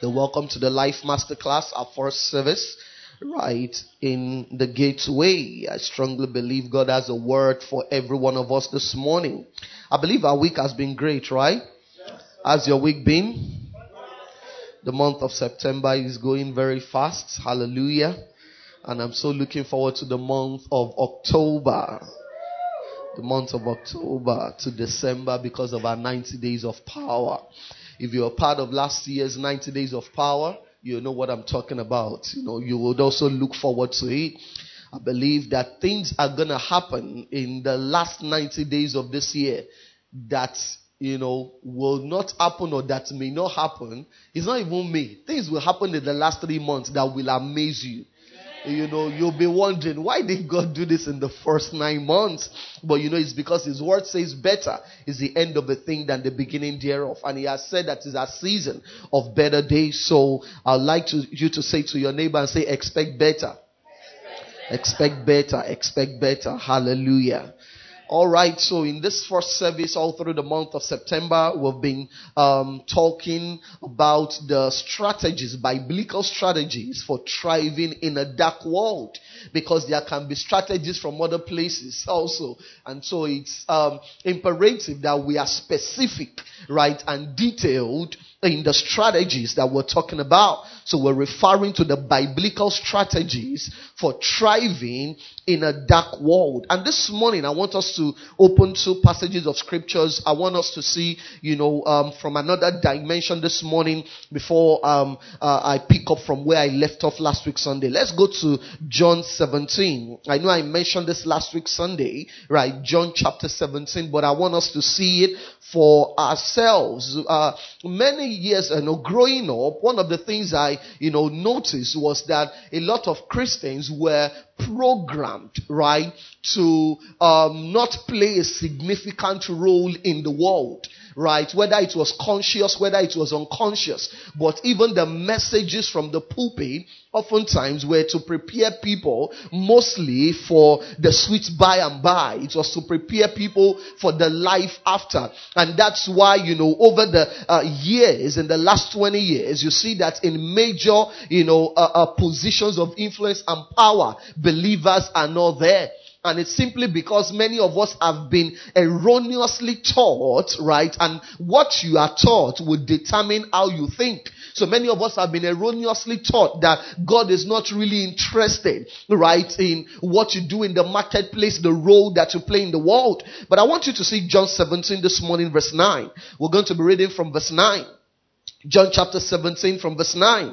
The welcome to the Life Masterclass, our first service, right in the gateway. I strongly believe God has a word for every one of us this morning. I believe our week has been great, right? Has your week been? The month of September is going very fast. Hallelujah. And I'm so looking forward to the month of October. The month of October to December because of our 90 days of power. If you're part of last year's 90 days of power, you know what I'm talking about. You know, you would also look forward to it. I believe that things are going to happen in the last 90 days of this year that, you know, will not happen or that may not happen. It's not even me. Things will happen in the last three months that will amaze you you know, you'll be wondering, why did God do this in the first nine months? But you know, it's because His word says better is the end of a thing than the beginning thereof. And He has said that is a season of better days. So I'd like to, you to say to your neighbor and say, expect better. Expect better. Expect better. Hallelujah. All right, so in this first service, all through the month of September, we've been um, talking about the strategies, biblical strategies for thriving in a dark world, because there can be strategies from other places also, and so it's um, imperative that we are specific, right, and detailed in the strategies that we're talking about. So we're referring to the biblical strategies for thriving in a dark world. And this morning, I want us to open two passages of scriptures. I want us to see, you know, um, from another dimension this morning before um, uh, I pick up from where I left off last week Sunday. Let's go to John 17. I know I mentioned this last week Sunday, right? John chapter 17, but I want us to see it for ourselves. Uh, many years, you know, growing up, one of the things I, you know, noticed was that a lot of Christians were programmed, right, to um, not play a significant role in the world right? Whether it was conscious, whether it was unconscious. But even the messages from the pulpit oftentimes were to prepare people mostly for the sweet by and by. It was to prepare people for the life after. And that's why, you know, over the uh, years, in the last 20 years, you see that in major, you know, uh, uh, positions of influence and power, believers are not there. And it's simply because many of us have been erroneously taught, right? And what you are taught will determine how you think. So many of us have been erroneously taught that God is not really interested, right, in what you do in the marketplace, the role that you play in the world. But I want you to see John 17 this morning, verse 9. We're going to be reading from verse 9. John chapter 17 from verse 9.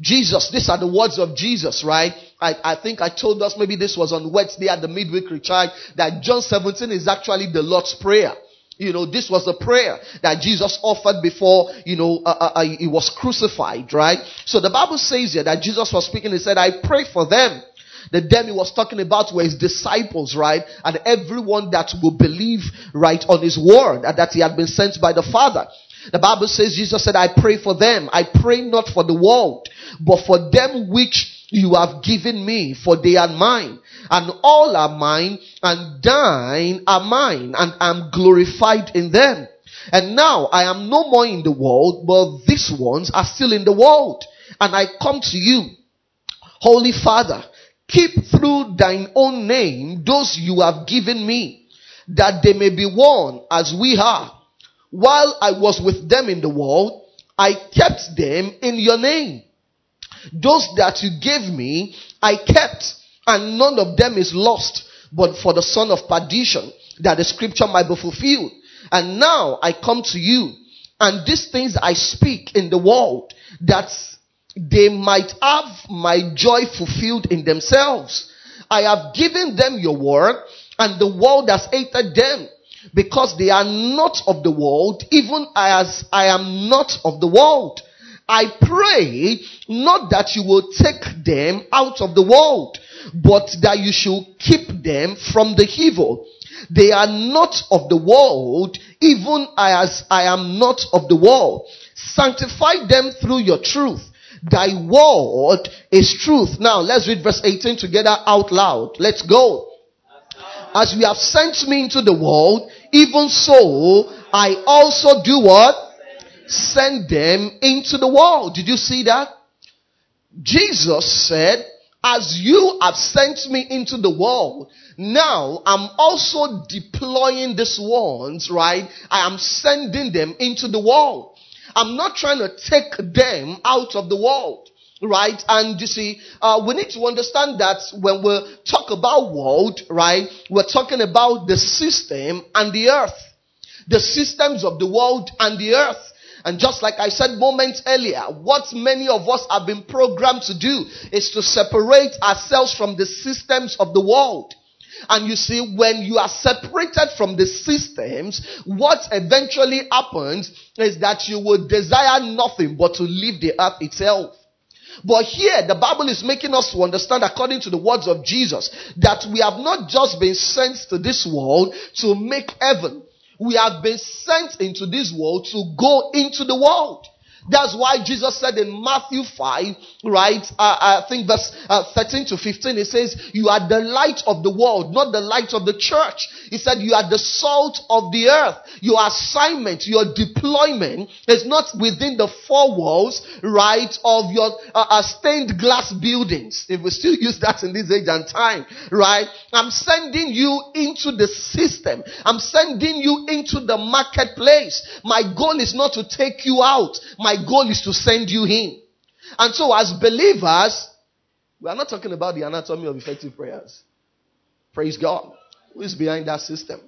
Jesus, these are the words of Jesus, right? I, I think I told us maybe this was on Wednesday at the midweek recharge that John 17 is actually the Lord's Prayer. You know, this was a prayer that Jesus offered before, you know, uh, uh, uh, he was crucified, right? So the Bible says here that Jesus was speaking, he said, I pray for them. The them he was talking about were his disciples, right? And everyone that will believe, right, on his word, that he had been sent by the Father. The Bible says Jesus said, I pray for them. I pray not for the world, but for them which you have given me, for they are mine. And all are mine, and thine are mine, and I'm glorified in them. And now I am no more in the world, but these ones are still in the world. And I come to you, Holy Father, keep through thine own name those you have given me, that they may be one as we are. While I was with them in the world, I kept them in your name. Those that you gave me, I kept, and none of them is lost, but for the son of perdition, that the scripture might be fulfilled. And now I come to you, and these things I speak in the world, that they might have my joy fulfilled in themselves. I have given them your word, and the world has hated them, because they are not of the world, even as I am not of the world. I pray not that you will take them out of the world, but that you should keep them from the evil. They are not of the world, even as I am not of the world. Sanctify them through your truth. Thy word is truth. Now let's read verse 18 together out loud. Let's go. As you have sent me into the world, even so I also do what? Send them into the world. Did you see that? Jesus said, as you have sent me into the world, now I'm also deploying these ones, right? I am sending them into the world. I'm not trying to take them out of the world. Right? And you see, uh, we need to understand that when we talk about world, right, we're talking about the system and the earth. The systems of the world and the earth. And just like I said moments earlier, what many of us have been programmed to do is to separate ourselves from the systems of the world. And you see, when you are separated from the systems, what eventually happens is that you will desire nothing but to leave the earth itself. But here, the Bible is making us to understand, according to the words of Jesus, that we have not just been sent to this world to make heaven. We have been sent into this world to go into the world. That's why Jesus said in Matthew 5, right? Uh, I think verse uh, 13 to 15, it says, You are the light of the world, not the light of the church. He said, You are the salt of the earth. Your assignment, your deployment is not within the four walls, right, of your uh, uh, stained glass buildings. If we still use that in this age and time, right? I'm sending you into the system. I'm sending you into the marketplace. My goal is not to take you out. My goal is to send you in. And so, as believers, we are not talking about the anatomy of effective prayers. Praise God. Who is behind that system?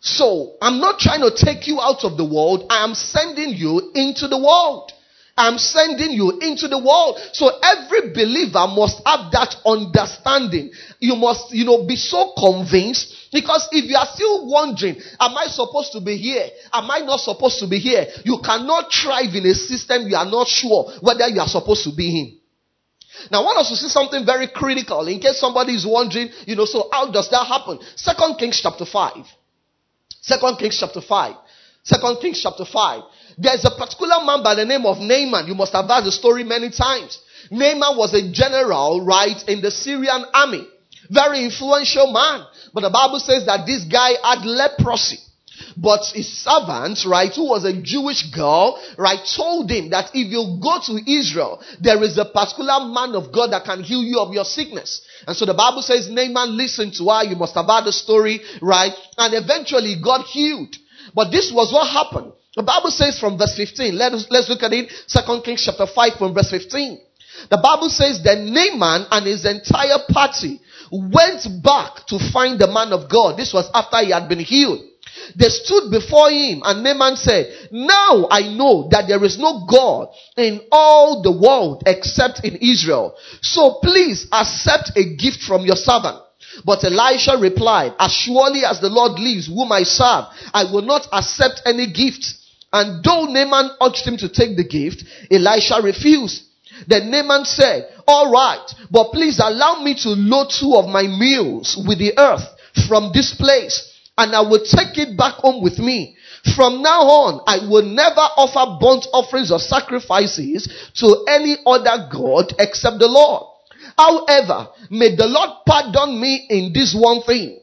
So, I'm not trying to take you out of the world. I am sending you into the world. I'm sending you into the world. So every believer must have that understanding. You must, you know, be so convinced because if you are still wondering, am I supposed to be here? Am I not supposed to be here? You cannot thrive in a system you are not sure whether you are supposed to be in. Now, I want us to see something very critical in case somebody is wondering, you know, so how does that happen? Second Kings chapter 5. Second Kings chapter 5. Second Kings chapter 5. There's a particular man by the name of Naaman. You must have heard the story many times. Naaman was a general, right, in the Syrian army. Very influential man. But the Bible says that this guy had leprosy. But his servant, right, who was a Jewish girl, right, told him that if you go to Israel, there is a particular man of God that can heal you of your sickness. And so the Bible says Naaman listened to her. You must have heard the story, right? And eventually got healed. But this was what happened. The Bible says from verse 15, let us, let's look at it, Second Kings chapter 5 from verse 15. The Bible says that Naaman and his entire party went back to find the man of God. This was after he had been healed. They stood before him and Naaman said, Now I know that there is no God in all the world except in Israel. So please accept a gift from your servant. But Elisha replied, As surely as the Lord lives, whom I serve, I will not accept any gift. And though Naaman urged him to take the gift, Elisha refused. Then Naaman said, All right, but please allow me to load two of my mules with the earth from this place, and I will take it back home with me. From now on, I will never offer burnt offerings or sacrifices to any other God except the Lord. However, may the Lord pardon me in this one thing.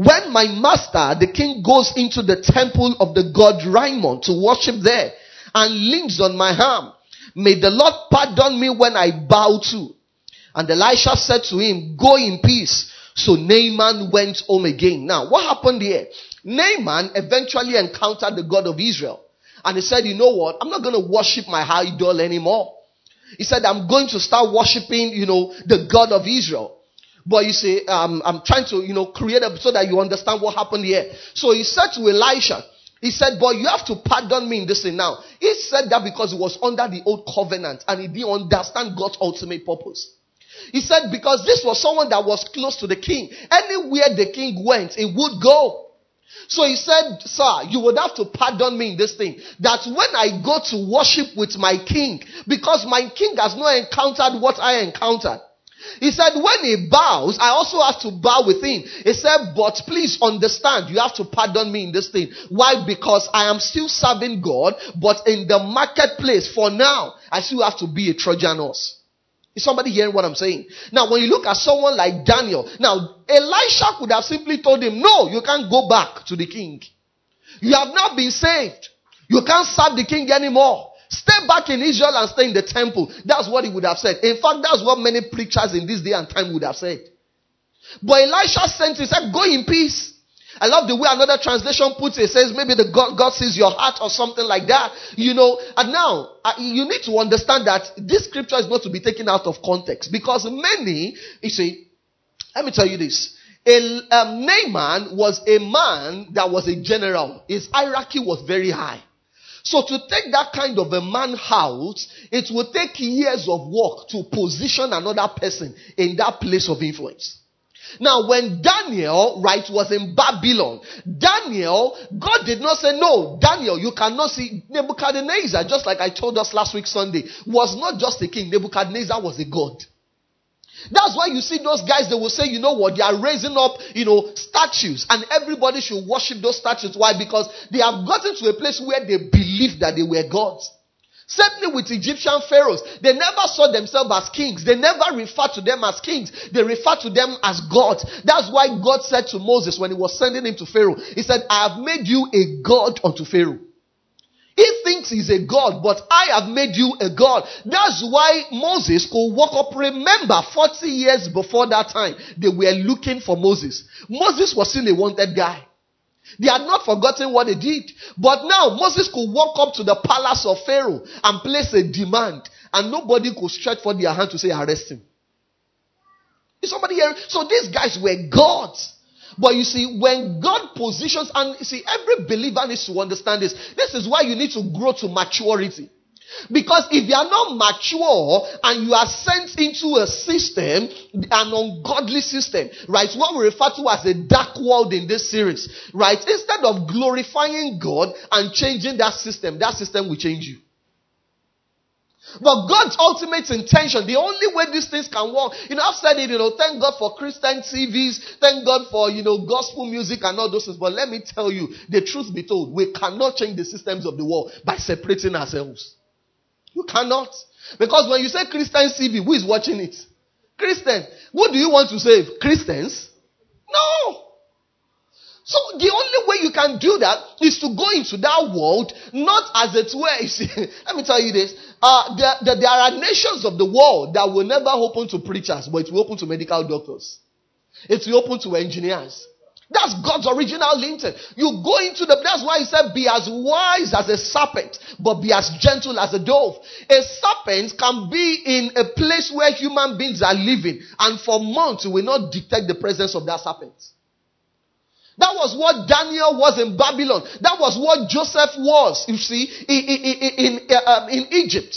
When my master, the king, goes into the temple of the god Rimmon to worship there and leans on my arm, may the Lord pardon me when I bow to. And Elisha said to him, Go in peace. So Naaman went home again. Now, what happened here? Naaman eventually encountered the God of Israel. And he said, You know what? I'm not going to worship my high idol anymore. He said, I'm going to start worshiping, you know, the God of Israel. But you see, um, I'm trying to, you know, create a, so that you understand what happened here. So he said to Elisha, he said, but you have to pardon me in this thing now. He said that because he was under the old covenant and he didn't understand God's ultimate purpose. He said because this was someone that was close to the king. Anywhere the king went, he would go. So he said, Sir, you would have to pardon me in this thing. That when I go to worship with my king, because my king has not encountered what I encountered. He said, when he bows, I also have to bow with him. He said, but please understand, you have to pardon me in this thing. Why? Because I am still serving God, but in the marketplace for now, I still have to be a Trojan horse. Is somebody hearing what I'm saying? Now, when you look at someone like Daniel, now Elisha could have simply told him, No, you can't go back to the king. You have not been saved. You can't serve the king anymore. Stay back in Israel and stay in the temple. That's what he would have said. In fact, that's what many preachers in this day and time would have said. But Elisha sent, he said, go in peace. I love the way another translation puts it. It says maybe the God, God sees your heart or something like that. You know, and now uh, you need to understand that this scripture is not to be taken out of context because many, you see, let me tell you this. A, um, Naaman was a man that was a general. His hierarchy was very high. So to take that kind of a man out, it will take years of work to position another person in that place of influence. Now, when Daniel, right, was in Babylon, Daniel, God did not say, no, Daniel, you cannot see Nebuchadnezzar, just like I told us last week Sunday, was not just a king. Nebuchadnezzar was a god. That's why you see those guys, they will say, you know what, they are raising up, you know, statues, and everybody should worship those statues. Why? Because they have gotten to a place where they believe that they were gods. Certainly with Egyptian pharaohs, they never saw themselves as kings. They never referred to them as kings. They referred to them as gods. That's why God said to Moses when he was sending him to Pharaoh, he said, I have made you a god unto Pharaoh. He thinks he's a God, but I have made you a God. That's why Moses could walk up. Remember, 40 years before that time, they were looking for Moses. Moses was still a wanted guy. They had not forgotten what they did. But now Moses could walk up to the palace of Pharaoh and place a demand, and nobody could stretch for their hand to say, arrest him. Is somebody here? So these guys were gods. But you see, when God positions, and you see, every believer needs to understand this. This is why you need to grow to maturity. Because if you are not mature and you are sent into a system, an ungodly system, right? What we refer to as a dark world in this series, right? Instead of glorifying God and changing that system, that system will change you. But God's ultimate intention, the only way these things can work, you know, I've said it, you know, thank God for Christian TVs, thank God for, you know, gospel music and all those things. But let me tell you, the truth be told, we cannot change the systems of the world by separating ourselves. You cannot. Because when you say Christian TV, who is watching it? Christian. Who do you want to save? Christians? No. So the only way you can do that is to go into that world, not as it were. Let me tell you this. Uh, there, there, there are nations of the world that will never open to preachers, but it will open to medical doctors. It will open to engineers. That's God's original intent. You go into the, that's why he said, be as wise as a serpent, but be as gentle as a dove. A serpent can be in a place where human beings are living, and for months you will not detect the presence of that serpent. That was what Daniel was in Babylon. That was what Joseph was, you see, in, in, in, um, in Egypt.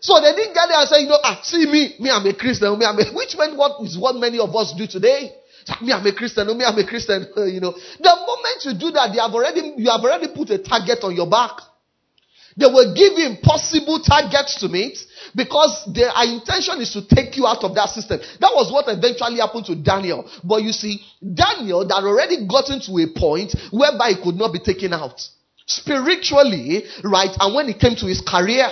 So they didn't get there and say, you know, ah, see me, me, I'm a Christian, me, I'm a, which meant what is what many of us do today. Me, I'm a Christian. me, I'm a Christian. you know, the moment you do that, they have already, you have already put a target on your back. They will give you impossible targets to meet because their intention is to take you out of that system. That was what eventually happened to Daniel. But you see, Daniel that already gotten to a point whereby he could not be taken out. Spiritually, right? And when it came to his career,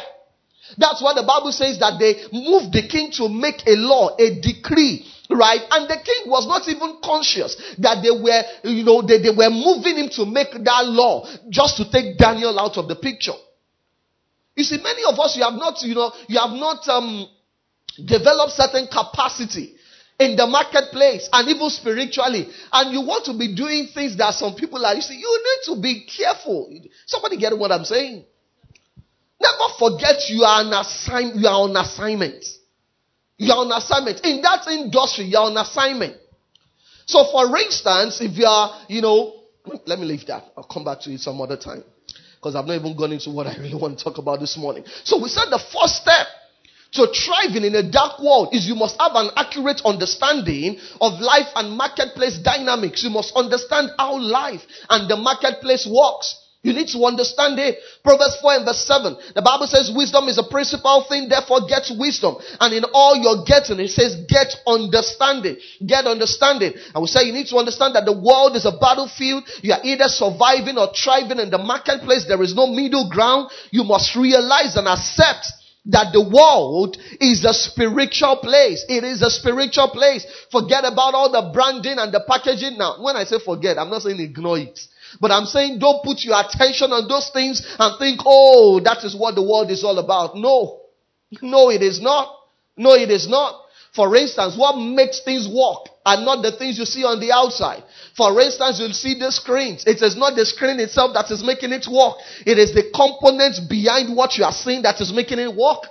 that's why the Bible says that they moved the king to make a law, a decree Right? And the king was not even conscious that they were, you know, they, they were moving him to make that law just to take Daniel out of the picture. You see, many of us, you have not, you know, you have not um, developed certain capacity in the marketplace and even spiritually. And you want to be doing things that some people are, you see, you need to be careful. Somebody get what I'm saying? Never forget you are an assign, you are on assignment. You're on assignment. In that industry, you're on assignment. So for instance, if you are, you know, let me leave that. I'll come back to it some other time. Because I've not even gone into what I really want to talk about this morning. So we said the first step to thriving in a dark world is you must have an accurate understanding of life and marketplace dynamics. You must understand how life and the marketplace works. You need to understand it. Proverbs 4 and verse 7. The Bible says wisdom is a principal thing, therefore get wisdom. And in all you're getting, it says get understanding. Get understanding. I will say you need to understand that the world is a battlefield. You are either surviving or thriving in the marketplace. There is no middle ground. You must realize and accept that the world is a spiritual place. It is a spiritual place. Forget about all the branding and the packaging. Now, when I say forget, I'm not saying ignore it. But I'm saying don't put your attention on those things and think, oh, that is what the world is all about. No. No, it is not. No, it is not. For instance, what makes things work are not the things you see on the outside. For instance, you'll see the screens. It is not the screen itself that is making it work. It is the components behind what you are seeing that is making it work.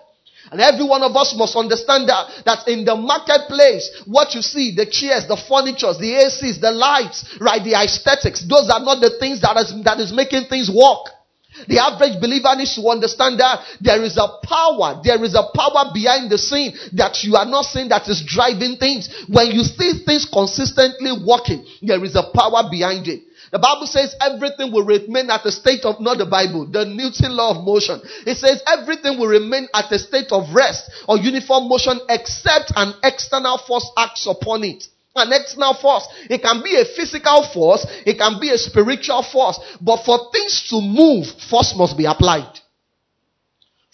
And every one of us must understand that, that in the marketplace, what you see, the chairs, the furnitures, the ACs, the lights, right, the aesthetics, those are not the things that is, that is making things work. The average believer needs to understand that there is a power, there is a power behind the scene that you are not seeing that is driving things. When you see things consistently working, there is a power behind it. The Bible says everything will remain at a state of, not the Bible, the Newton law of motion. It says everything will remain at a state of rest or uniform motion except an external force acts upon it an external force. It can be a physical force, it can be a spiritual force. But for things to move, force must be applied.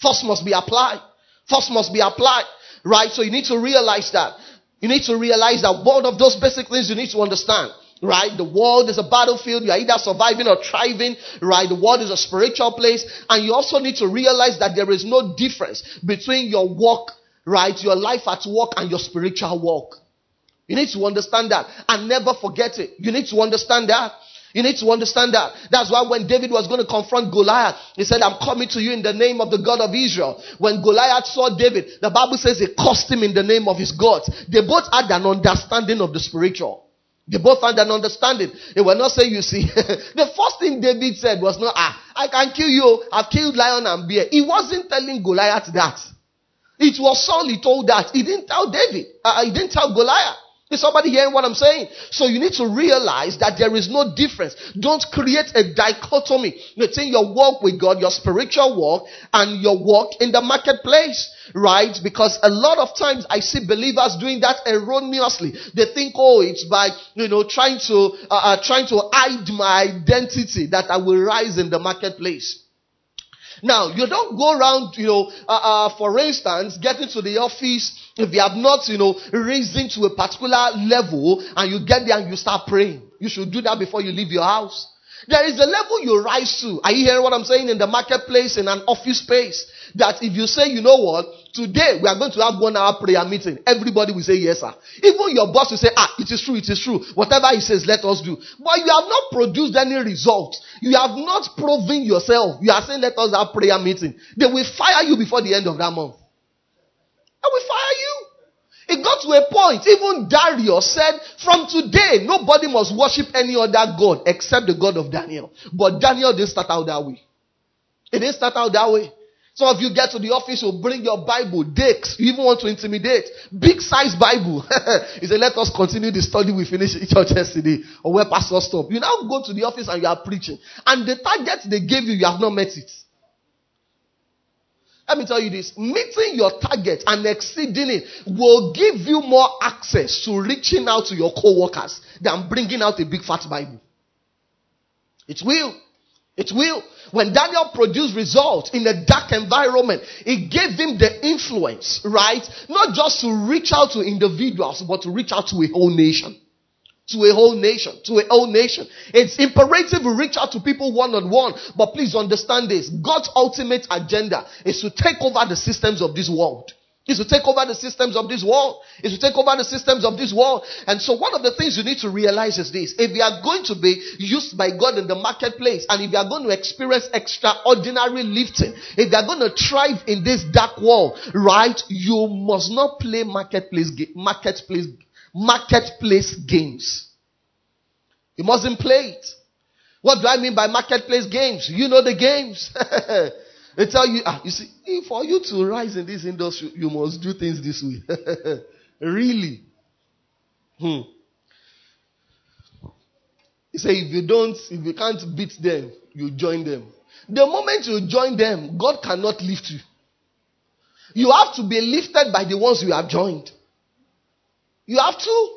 Force must be applied. Force must be applied. Right? So you need to realize that. You need to realize that one of those basic things you need to understand. Right? The world is a battlefield. You are either surviving or thriving. Right? The world is a spiritual place. And you also need to realize that there is no difference between your walk, right? Your life at work and your spiritual walk. You need to understand that and never forget it. You need to understand that. You need to understand that. That's why when David was going to confront Goliath, he said, I'm coming to you in the name of the God of Israel. When Goliath saw David, the Bible says he cursed him in the name of his gods. They both had an understanding of the spiritual. They both had an understanding. They were not saying, you see, the first thing David said was not, ah, I can kill you. I've killed lion and bear. He wasn't telling Goliath that. It was Saul he told that. He didn't tell David. Uh, he didn't tell Goliath. Is somebody hearing what I'm saying? So you need to realize that there is no difference. Don't create a dichotomy between your walk with God, your spiritual walk, and your walk in the marketplace. Right? Because a lot of times I see believers doing that erroneously. They think, oh, it's by, you know, trying to, uh, uh, trying to hide my identity that I will rise in the marketplace. Now, you don't go around, you know, uh, uh, for instance, getting to the office if you have not, you know, risen to a particular level and you get there and you start praying. You should do that before you leave your house. There is a level you rise to. Are you hearing what I'm saying? In the marketplace, in an office space. That if you say, you know what, today we are going to have one hour prayer meeting, everybody will say yes, sir. Even your boss will say, ah, it is true, it is true. Whatever he says, let us do. But you have not produced any results. You have not proven yourself. You are saying, let us have prayer meeting. They will fire you before the end of that month. They will fire you. It got to a point, even Darius said, from today, nobody must worship any other God except the God of Daniel. But Daniel didn't start out that way. It didn't start out that way. Some of you get to the office, you bring your Bible, decks. You even want to intimidate. Big size Bible. he said, let us continue the study we finished in church yesterday. Or where pastor stopped. You now go to the office and you are preaching. And the target they gave you, you have not met it. Let me tell you this meeting your target and exceeding it will give you more access to reaching out to your co workers than bringing out a big fat Bible. It will. It will. When Daniel produced results in a dark environment, it gave him the influence, right? Not just to reach out to individuals, but to reach out to a whole nation to a whole nation, to a whole nation. It's imperative we reach out to people one on one. But please understand this. God's ultimate agenda is to take over the systems of this world. Is to take over the systems of this world. Is to take over the systems of this world. And so one of the things you need to realize is this. If you are going to be used by God in the marketplace, and if you are going to experience extraordinary lifting, if you are going to thrive in this dark world, right, you must not play marketplace, marketplace marketplace games. You mustn't play it. What do I mean by marketplace games? You know the games. they tell you, ah, you see, for you to rise in this industry, you must do things this way. really? Hmm. He say, if you don't, if you can't beat them, you join them. The moment you join them, God cannot lift you. You have to be lifted by the ones you have joined. You have to.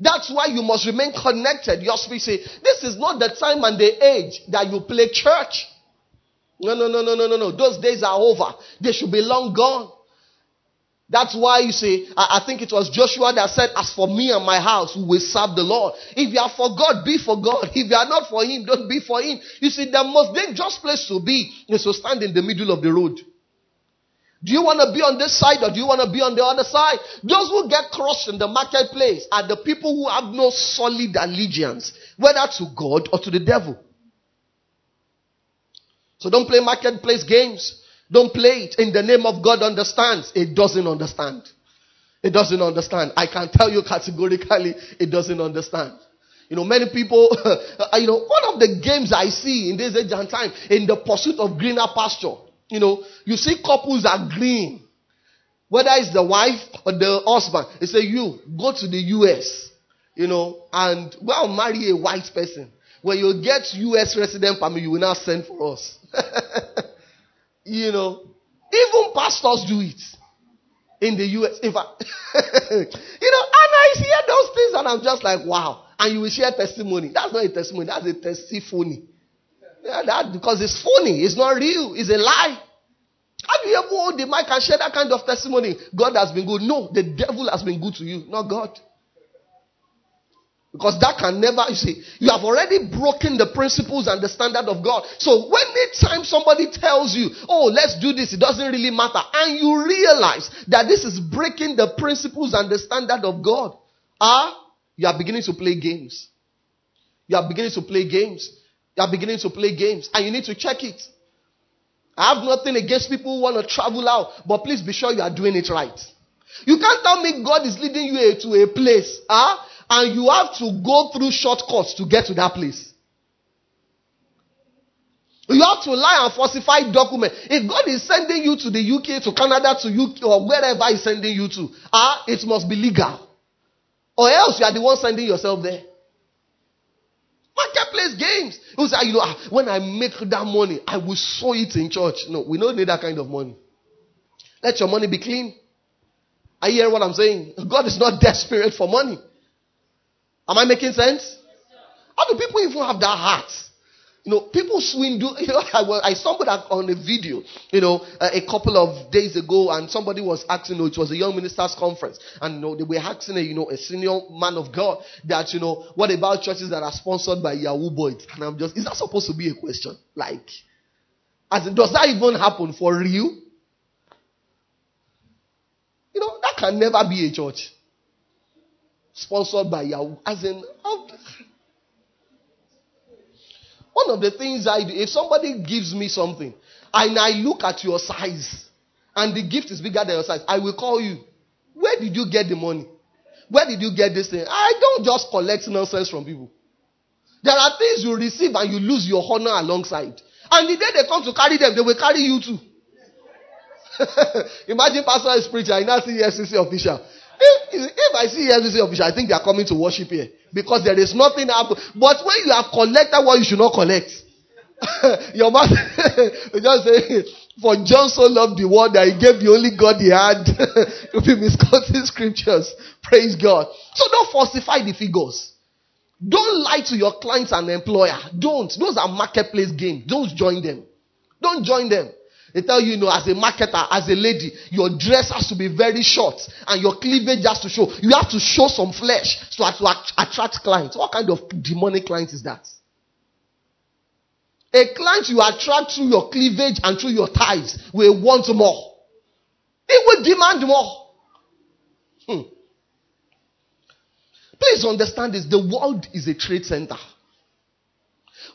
That's why you must remain connected. Your spirit say, this is not the time and the age that you play church. No, no, no, no, no, no, no. Those days are over. They should be long gone. That's why you see, I, I, think it was Joshua that said, As for me and my house, we will serve the Lord. If you are for God, be for God. If you are not for Him, don't be for Him. You see, the most dangerous place to be is to stand in the middle of the road. Do you want to be on this side or do you want to be on the other side? Those who get crushed in the marketplace are the people who have no solid allegiance, whether to God or to the devil. So don't play marketplace games. Don't play it in the name of God understands. It doesn't understand. It doesn't understand. I can tell you categorically, it doesn't understand. You know, many people, you know, one of the games I see in this age and time in the pursuit of greener pasture, you know, you see couples are agreeing, whether it's the wife or the husband, they say, you go to the US, you know, and well, marry a white person. When you get US resident permit, you will now send for us. You know, even pastors do it in the US. In fact, you know, and I hear those things and I'm just like, wow. And you will share testimony. That's not a testimony, that's a testimony. Yeah, that because it's phony, it's not real, it's a lie. Do you ever hold the mic and share that kind of testimony? God has been good. No, the devil has been good to you, not God. Because that can never, you see, you have already broken the principles and the standard of God. So when anytime somebody tells you, oh, let's do this, it doesn't really matter, and you realize that this is breaking the principles and the standard of God, ah, you are beginning to play games. You are beginning to play games. You are beginning to play games, and you need to check it. I have nothing against people who want to travel out, but please be sure you are doing it right. You can't tell me God is leading you to a place, ah, and you have to go through shortcuts to get to that place. You have to lie and falsify documents. If God is sending you to the UK, to Canada, to UK, or wherever He's sending you to, ah, it must be legal. Or else you are the one sending yourself there. Marketplace games. You say, you know, ah, when I make that money, I will sow it in church. No, we don't need that kind of money. Let your money be clean. I hear what I'm saying. God is not desperate for money. Am I making sense? How do people even have that heart? You know, people swindle. You know, I, was, I stumbled on a video, you know, a, a, couple of days ago, and somebody was asking, you know, it was a young ministers conference, and you know, they were asking, a, you know, a senior man of God that, you know, what about churches that are sponsored by Yahoo boys? And I'm just, is that supposed to be a question? Like, as in, does that even happen for real? You know, that can never be a church sponsored by Yahoo. As in, one of the things I do, if somebody gives me something and I look at your size and the gift is bigger than your size, I will call you. Where did you get the money? Where did you get this thing? I don't just collect nonsense from people. There are things you receive and you lose your honor alongside. And the day they come to carry them, they will carry you too. Imagine pastor is preaching, I now see EFCC official. If, if I see every official, I think they are coming to worship here. Because there is nothing happen. But when you have collected what you should not collect, your mouth just say, For John so loved the world that he gave the only God he had to be misquoting scriptures. Praise God. So don't falsify the figures. Don't lie to your clients and employer. Don't. Those are marketplace games. Don't join them. Don't join them. They tell you, you know, as a marketer, as a lady, your dress has to be very short and your cleavage has to show. You have to show some flesh so as to attract clients. What kind of demonic client is that? A client you attract through your cleavage and through your ties will want more. It will demand more. Hmm. Please understand this. The world is a trade center.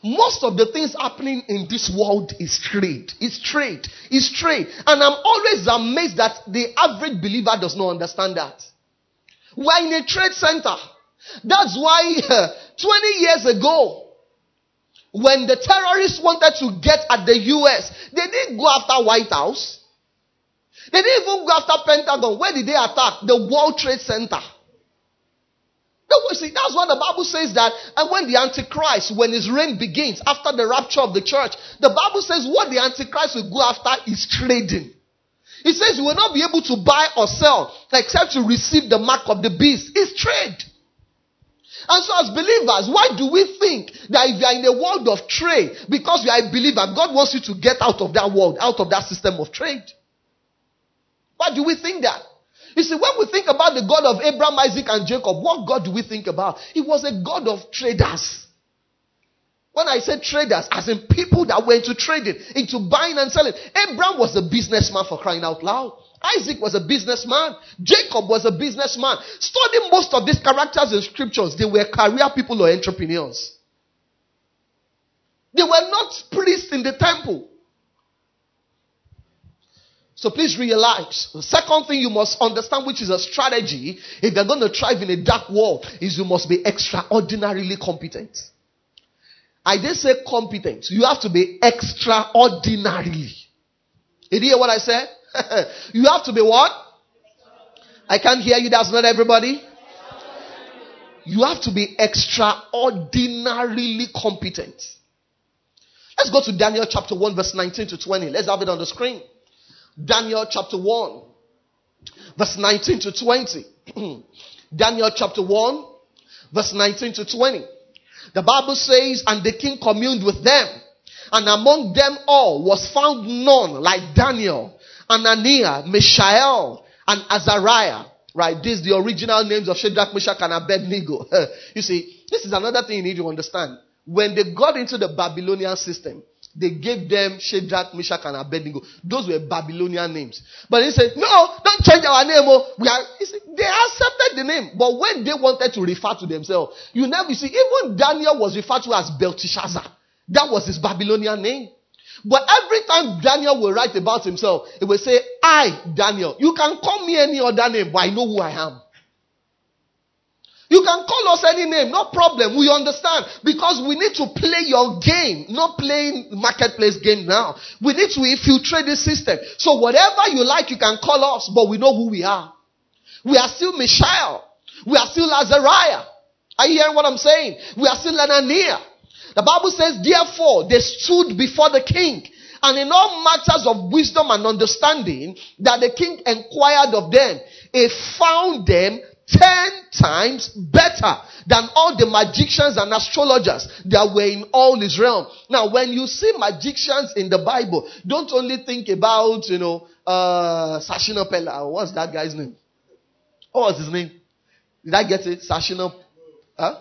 Most of the things happening in this world is trade. It's trade. It's trade. And I'm always amazed that the average believer does not understand that. We're in a trade center. That's why uh, 20 years ago, when the terrorists wanted to get at the US, they didn't go after White House. They didn't even go after Pentagon. Where did they attack? The World Trade Center. See, that's what the Bible says that and when the Antichrist, when his reign begins after the rapture of the church, the Bible says what the Antichrist will go after is trading. He says you will not be able to buy or sell except to receive the mark of the beast. It's trade. And so as believers, why do we think that if you are in a world of trade, because you are a believer, God wants you to get out of that world, out of that system of trade? Why do we think that? You see, when we think about the God of Abraham, Isaac, and Jacob, what God do we think about? He was a God of traders. When I say traders, as in people that went to trading, into buying and selling. Abraham was a businessman for crying out loud. Isaac was a businessman. Jacob was a businessman. Study most of these characters in scriptures. They were career people or entrepreneurs. They were not priests in the temple. So please realize the second thing you must understand, which is a strategy if you're going to thrive in a dark world, is you must be extraordinarily competent. I did say competent. You have to be extraordinarily. Did you hear what I said? you have to be what? I can't hear you. That's not everybody. You have to be extraordinarily competent. Let's go to Daniel chapter 1, verse 19 to 20. Let's have it on the screen. Daniel chapter 1, verse 19 to 20. Daniel chapter 1, verse 19 to 20. The Bible says, And the king communed with them, and among them all was found none like Daniel, Ananiah, Mishael, and Azariah. Right? These the original names of Shadrach, Meshach, and Abednego. you see, this is another thing you need to understand. When they got into the Babylonian system, they gave them Shadrach, Meshach, and Abednego. Those were Babylonian names. But he said, No, don't change our name. Oh. We are, said, they accepted the name. But when they wanted to refer to themselves, you never see, even Daniel was referred to as Belteshazzar. That was his Babylonian name. But every time Daniel will write about himself, he will say, I, Daniel. You can call me any other name, but I know who I am. You can call us any name, no problem. We understand because we need to play your game, not playing marketplace game now. We need to infiltrate the system. So whatever you like, you can call us, but we know who we are. We are still Mishael. We are still Azariah. Are you hearing what I'm saying? We are still Ananiah. The Bible says, therefore, they stood before the king. And in all matters of wisdom and understanding that the king inquired of them, he found them ten times better than all the magicians and astrologers that were in all Israel. Now, when you see magicians in the Bible, don't only think about, you know, uh, Sashina Peller. What's that guy's name? What was his name? Did I get it? Sashina? Huh?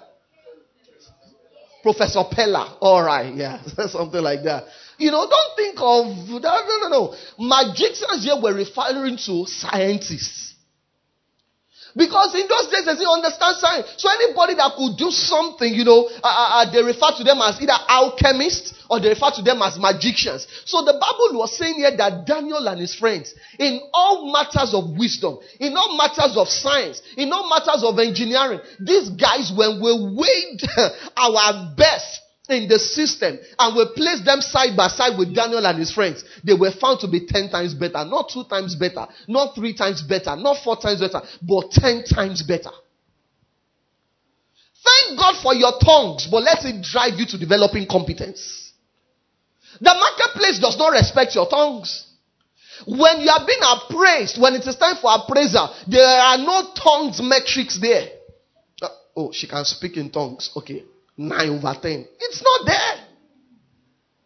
Professor Peller. All right, yeah, something like that. You know, don't think of that. No, no, no. Magicians here were referring to scientists. Because in those days, they didn't understand science. So anybody that could do something, you know, uh, uh, uh, they refer to them as either alchemists or they refer to them as magicians. So the Bible was saying here that Daniel and his friends, in all matters of wisdom, in all matters of science, in all matters of engineering, these guys, when we weighed our best in the system and we placed them side by side with Daniel and his friends, they were found to be 10 times better. Not two times better, not three times better, not four times better, but 10 times better. Thank God for your tongues, but let it drive you to developing competence. The marketplace does not respect your tongues. When you are being appraised, when it is time for appraisal, there are no tongues metrics there. Uh, oh, she can speak in tongues. Okay. 9 over 10. It's not there.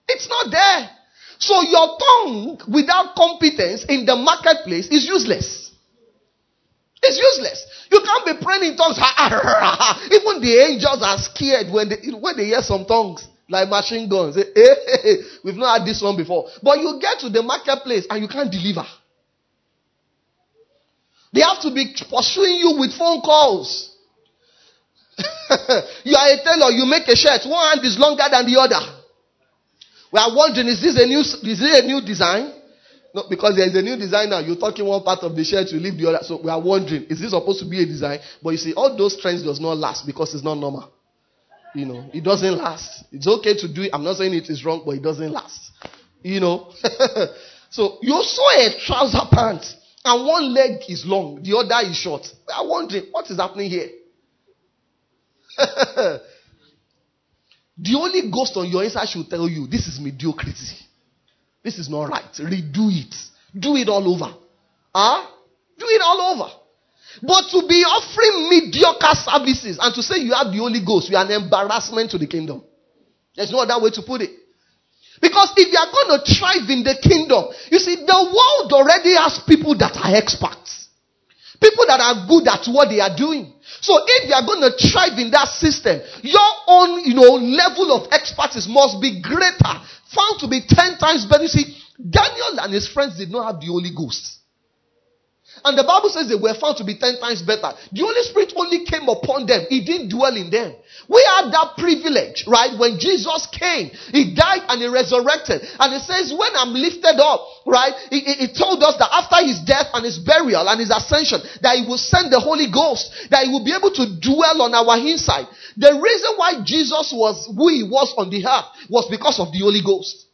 It's not there. So your tongue without competence in the marketplace is useless. It's useless. You can't be praying in tongues. Even the angels are scared when they, when they hear some tongues like machine guns. We've not had this one before. But you get to the marketplace and you can't deliver. They have to be pursuing you with phone calls. you are a tailor, you make a shirt. One hand is longer than the other. We are wondering, is this a new, is this a new design? No, because there is a new design now. You're talking one part of the shirt, you leave the other. So we are wondering, is this supposed to be a design? But you see, all those trends does not last because it's not normal. You know, it doesn't last. It's okay to do it. I'm not saying it is wrong, but it doesn't last. You know. so you saw a trouser pant and one leg is long, the other is short. We are wondering, what is happening here? the Holy Ghost on your inside should tell you this is mediocrity. This is not right. Redo it. Do it all over. Huh? Do it all over. But to be offering mediocre services and to say you have the Holy Ghost, you are an embarrassment to the kingdom. There's no other way to put it. Because if you are going to thrive in the kingdom, you see, the world already has people that are experts. People that are good at what they are doing. So if you are going to thrive in that system, your own, you know, level of expertise must be greater, found to be 10 times better. You see, Daniel and his friends did not have the Holy Ghost. And the Bible says they were found to be ten times better. The Holy Spirit only came upon them. He didn't dwell in them. We had that privilege, right? When Jesus came, He died and He resurrected. And He says, when I'm lifted up, right? He, he, he told us that after His death and His burial and His ascension, that He will send the Holy Ghost, that He will be able to dwell on our inside. The reason why Jesus was who He was on the earth was because of the Holy Ghost.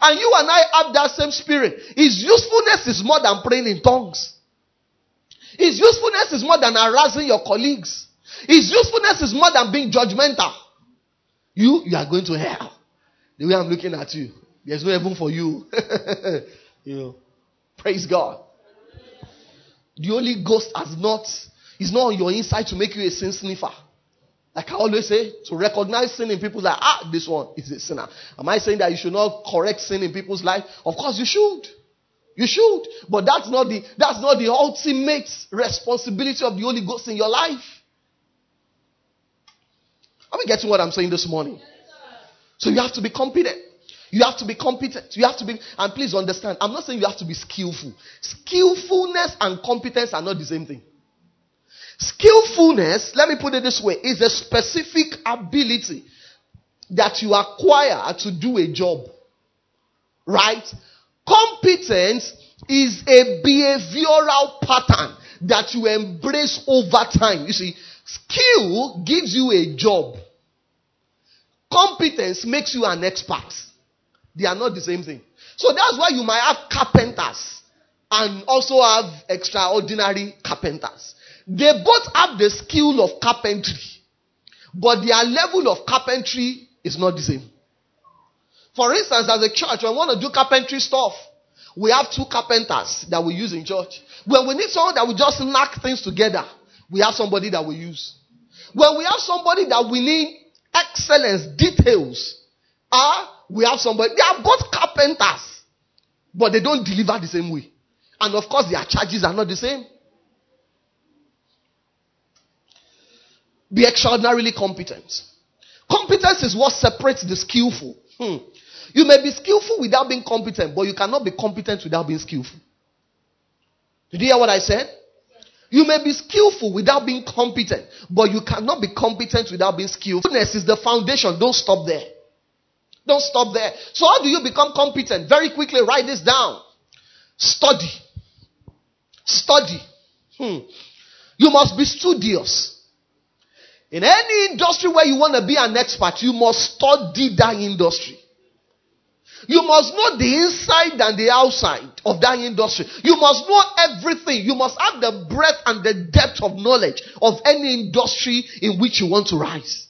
And you and I have that same spirit. His usefulness is more than praying in tongues. His usefulness is more than harassing your colleagues. His usefulness is more than being judgmental. You, you are going to hell. The way I'm looking at you, there's no heaven for you. you know, praise God. The Holy Ghost has not, is not on your inside to make you a sin sniffer. Like I always say, to recognize sin in people's life. Ah, this one is a sinner. Am I saying that you should not correct sin in people's life? Of course you should. You should. But that's not the, that's not the ultimate responsibility of the Holy Ghost in your life. Are we getting what I'm saying this morning? So you have to be competent. You have to be competent. You have to be, and please understand, I'm not saying you have to be skillful. Skillfulness and competence are not the same thing. Skillfulness, let me put it this way, is a specific ability that you acquire to do a job. Right? Competence is a behavioral pattern that you embrace over time. You see, skill gives you a job. Competence makes you an expert. They are not the same thing. So that's why you might have carpenters and also have extraordinary carpenters. They both have the skill of carpentry, but their level of carpentry is not the same. For instance, as a church, when we want to do carpentry stuff, we have two carpenters that we use in church. When we need someone that will just knock things together, we have somebody that we use. When we have somebody that we need excellence, details, ah, uh, we have somebody. They are both carpenters, but they don't deliver the same way. And of course, their charges are not the same. Be extraordinarily competent. Competence is what separates the skillful. Hmm. You may be skillful without being competent, but you cannot be competent without being skillful. Did you hear what I said? You may be skillful without being competent, but you cannot be competent without being skillful. Skillfulness is the foundation. Don't stop there. Don't stop there. So, how do you become competent? Very quickly, write this down. Study. Study. Hmm. You must be studious. In any industry where you want to be an expert, you must study that industry. You must know the inside and the outside of that industry. You must know everything. You must have the breadth and the depth of knowledge of any industry in which you want to rise.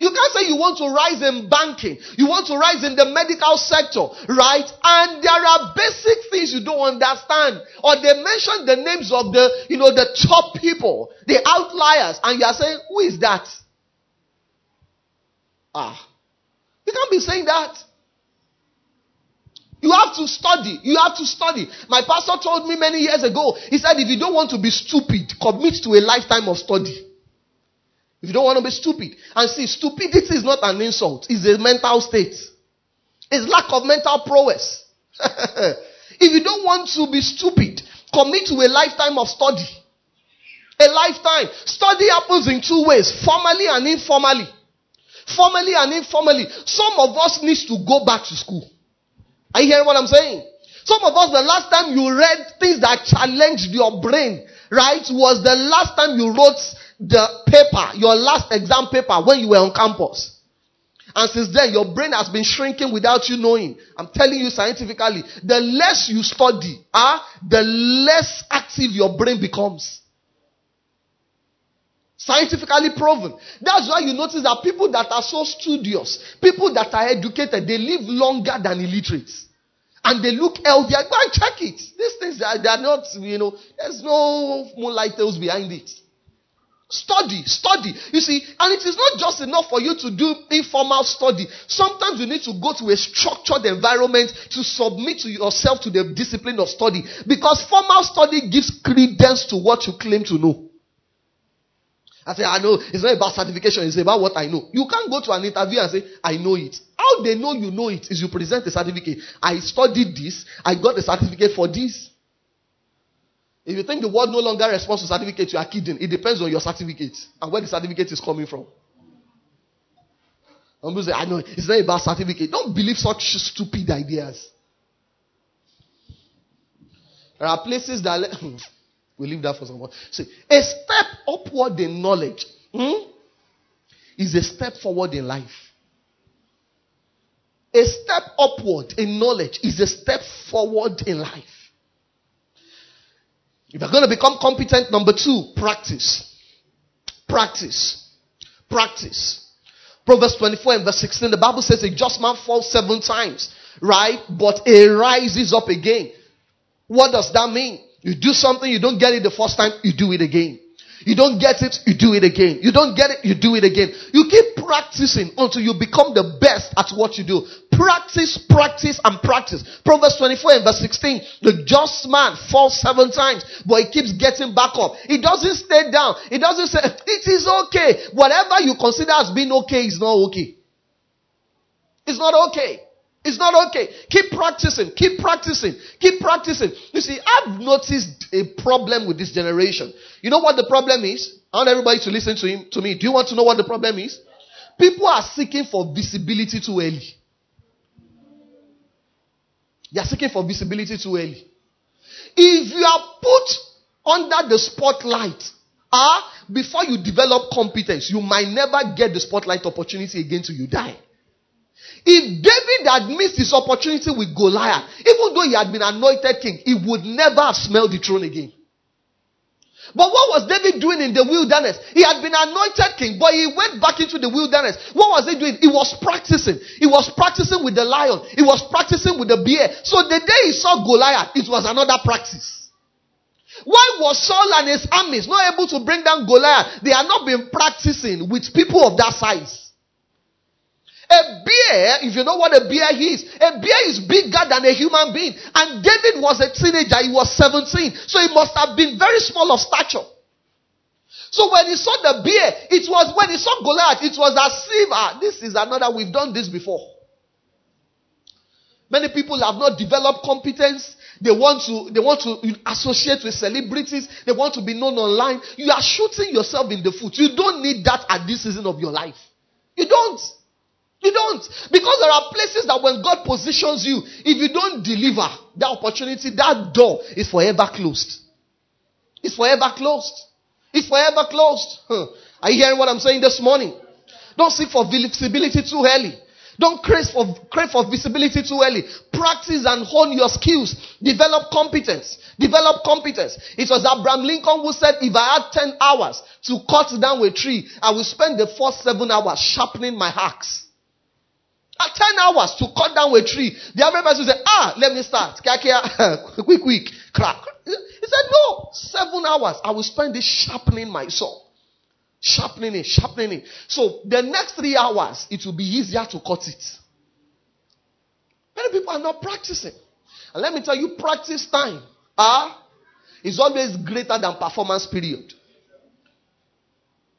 You can't say you want to rise in banking. You want to rise in the medical sector, right? And there are basic things you don't understand. Or they mention the names of the, you know, the top people, the outliers, and you are saying, who is that? Ah. You can't be saying that. You have to study. You have to study. My pastor told me many years ago, he said, if you don't want to be stupid, commit to a lifetime of study. If you don't want to be stupid. And see, stupidity is not an insult, it's a mental state. It's lack of mental prowess. if you don't want to be stupid, commit to a lifetime of study. A lifetime. Study happens in two ways formally and informally. Formally and informally. Some of us need to go back to school. Are you hearing what I'm saying? Some of us, the last time you read things that challenged your brain, right, was the last time you wrote the paper, your last exam paper when you were on campus. And since then, your brain has been shrinking without you knowing. I'm telling you scientifically, the less you study, ah, the less active your brain becomes. Scientifically proven. That's why you notice that people that are so studious, people that are educated, they live longer than illiterates. And they look healthier. Go and check it. These things, they are, they are not, you know, there's no moonlight tales behind it. Study, study. You see, and it is not just enough for you to do informal study. Sometimes you need to go to a structured environment to submit to yourself to the discipline of study. Because formal study gives credence to what you claim to know. I say, I know, it's not about certification, it's about what I know. You can't go to an interview and say, I know it. How they know you know it is you present a certificate. I studied this, I got a certificate for this. If you think the world no longer responds to certificates, you are kidding. It depends on your certificate and where the certificate is coming from. Some people say, I know, it's not about certificate. Don't believe such stupid ideas. There are places that hmm. We leave that for someone. See, a step upward in knowledge hmm, is a step forward in life. A step upward in knowledge is a step forward in life. If you're going to become competent, number two, practice. Practice. Practice. Proverbs 24 and verse 16, the Bible says a just man falls seven times, right? But he rises up again. What does that mean? You do something, you don't get it the first time, you do it again. You don't get it, you do it again. You don't get it, you do it again. You keep practicing until you become the best at what you do. Practice, practice, and practice. Proverbs 24 and verse 16. The just man falls seven times, but he keeps getting back up. He doesn't stay down. He doesn't say, it is okay. Whatever you consider as being okay is not okay. It's not okay. It's not okay. Keep practicing. Keep practicing. Keep practicing. You see, I've noticed a problem with this generation. You know what the problem is? I want everybody to listen to him to me. Do you want to know what the problem is? People are seeking for visibility too early. They are seeking for visibility too early. If you are put under the spotlight, ah, uh, before you develop competence, you might never get the spotlight opportunity again till you die. If David had missed his opportunity with Goliath, even though he had been anointed king, he would never have smelled the throne again. But what was David doing in the wilderness? He had been anointed king, but he went back into the wilderness. What was he doing? He was practicing. He was practicing with the lion. He was practicing with the bear. So the day he saw Goliath, it was another practice. Why was Saul and his armies not able to bring down Goliath? They had not been practicing with people of that size. A bear, if you know what a bear is, a bear is bigger than a human being. And David was a teenager, he was 17. So he must have been very small of stature. So when he saw the bear, it was when he saw Goliath, it was as if, ah, this is another, we've done this before. Many people have not developed competence. They want to, they want to associate with celebrities. They want to be known online. You are shooting yourself in the foot. You don't need that at this season of your life. You don't. You don't. Because there are places that when God positions you, if you don't deliver that opportunity, that door is forever closed. It's forever closed. It's forever closed. Huh. Are you hearing what I'm saying this morning? Don't seek for visibility too early. Don't crave for, crave for visibility too early. Practice and hone your skills. Develop competence. Develop competence. It was Abraham Lincoln who said, if I had 10 hours to cut down a tree, I will spend the first seven hours sharpening my axe. At 10 hours to cut down a tree. The average person say, ah, let me start. quick, quick, crack. He said, no, seven hours. I will spend this sharpening my saw. Sharpening it, sharpening it. So the next three hours, it will be easier to cut it. Many people are not practicing. And let me tell you, practice time ah, is always greater than performance period.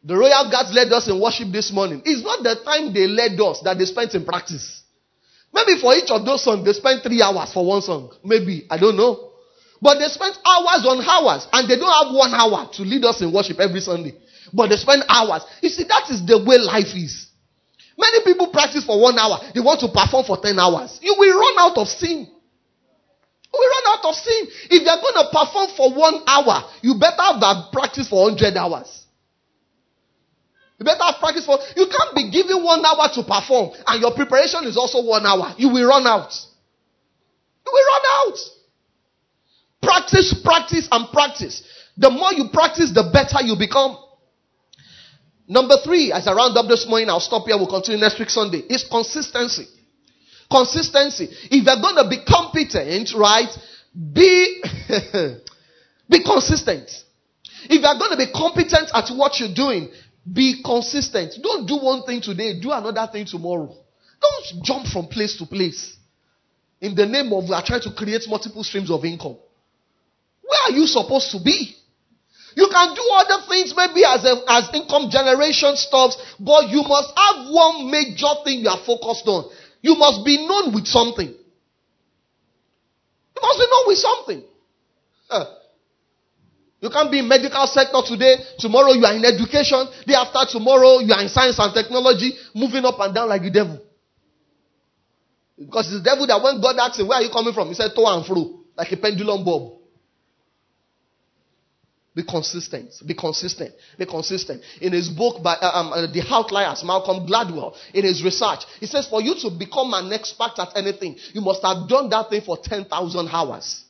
The royal guards led us in worship this morning. It's not the time they led us that they spent in practice. Maybe for each of those songs, they spent three hours for one song. Maybe. I don't know. But they spent hours on hours and they don't have one hour to lead us in worship every Sunday. But they spend hours. You see, that is the way life is. Many people practice for one hour. They want to perform for 10 hours. You will run out of steam. You will run out of steam. If you're going to perform for one hour, you better have practiced for 100 hours. You better have practice for. You can't be given one hour to perform, and your preparation is also one hour. You will run out. You will run out. Practice, practice, and practice. The more you practice, the better you become. Number three, as I round up this morning, I'll stop here. We'll continue next week Sunday. Is consistency. Consistency. If you're going to be competent, right, be be consistent. If you are going to be competent at what you're doing, be consistent. Don't do one thing today, do another thing tomorrow. Don't jump from place to place in the name of we are trying to create multiple streams of income. Where are you supposed to be? You can do other things maybe as a, as income generation stuff, but you must have one major thing you are focused on. You must be known with something. You must be known with something. You can't be in medical sector today. Tomorrow you are in education. Day after tomorrow you are in science and technology, moving up and down like the devil. Because it's the devil that when God asked him, where are you coming from? He said, to and fro, like a pendulum bob. Be consistent. Be consistent. Be consistent. In his book by uh, um, uh, The Outliers, Malcolm Gladwell, in his research, he says for you to become an expert at anything, you must have done that thing for 10,000 hours.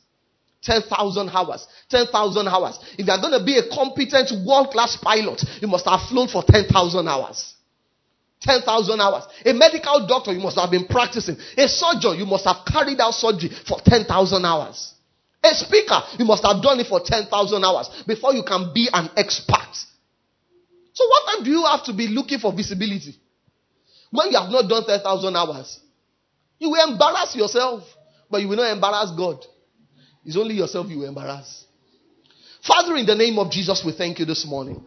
10,000 hours. 10,000 hours. If you are going to be a competent world class pilot, you must have flown for 10,000 hours. 10,000 hours. A medical doctor, you must have been practicing. A surgeon, you must have carried out surgery for 10,000 hours. A speaker, you must have done it for 10,000 hours before you can be an expert. So, what time do you have to be looking for visibility? When you have not done 10,000 hours, you will embarrass yourself, but you will not embarrass God. It's only yourself you embarrass. Father, in the name of Jesus, we thank you this morning.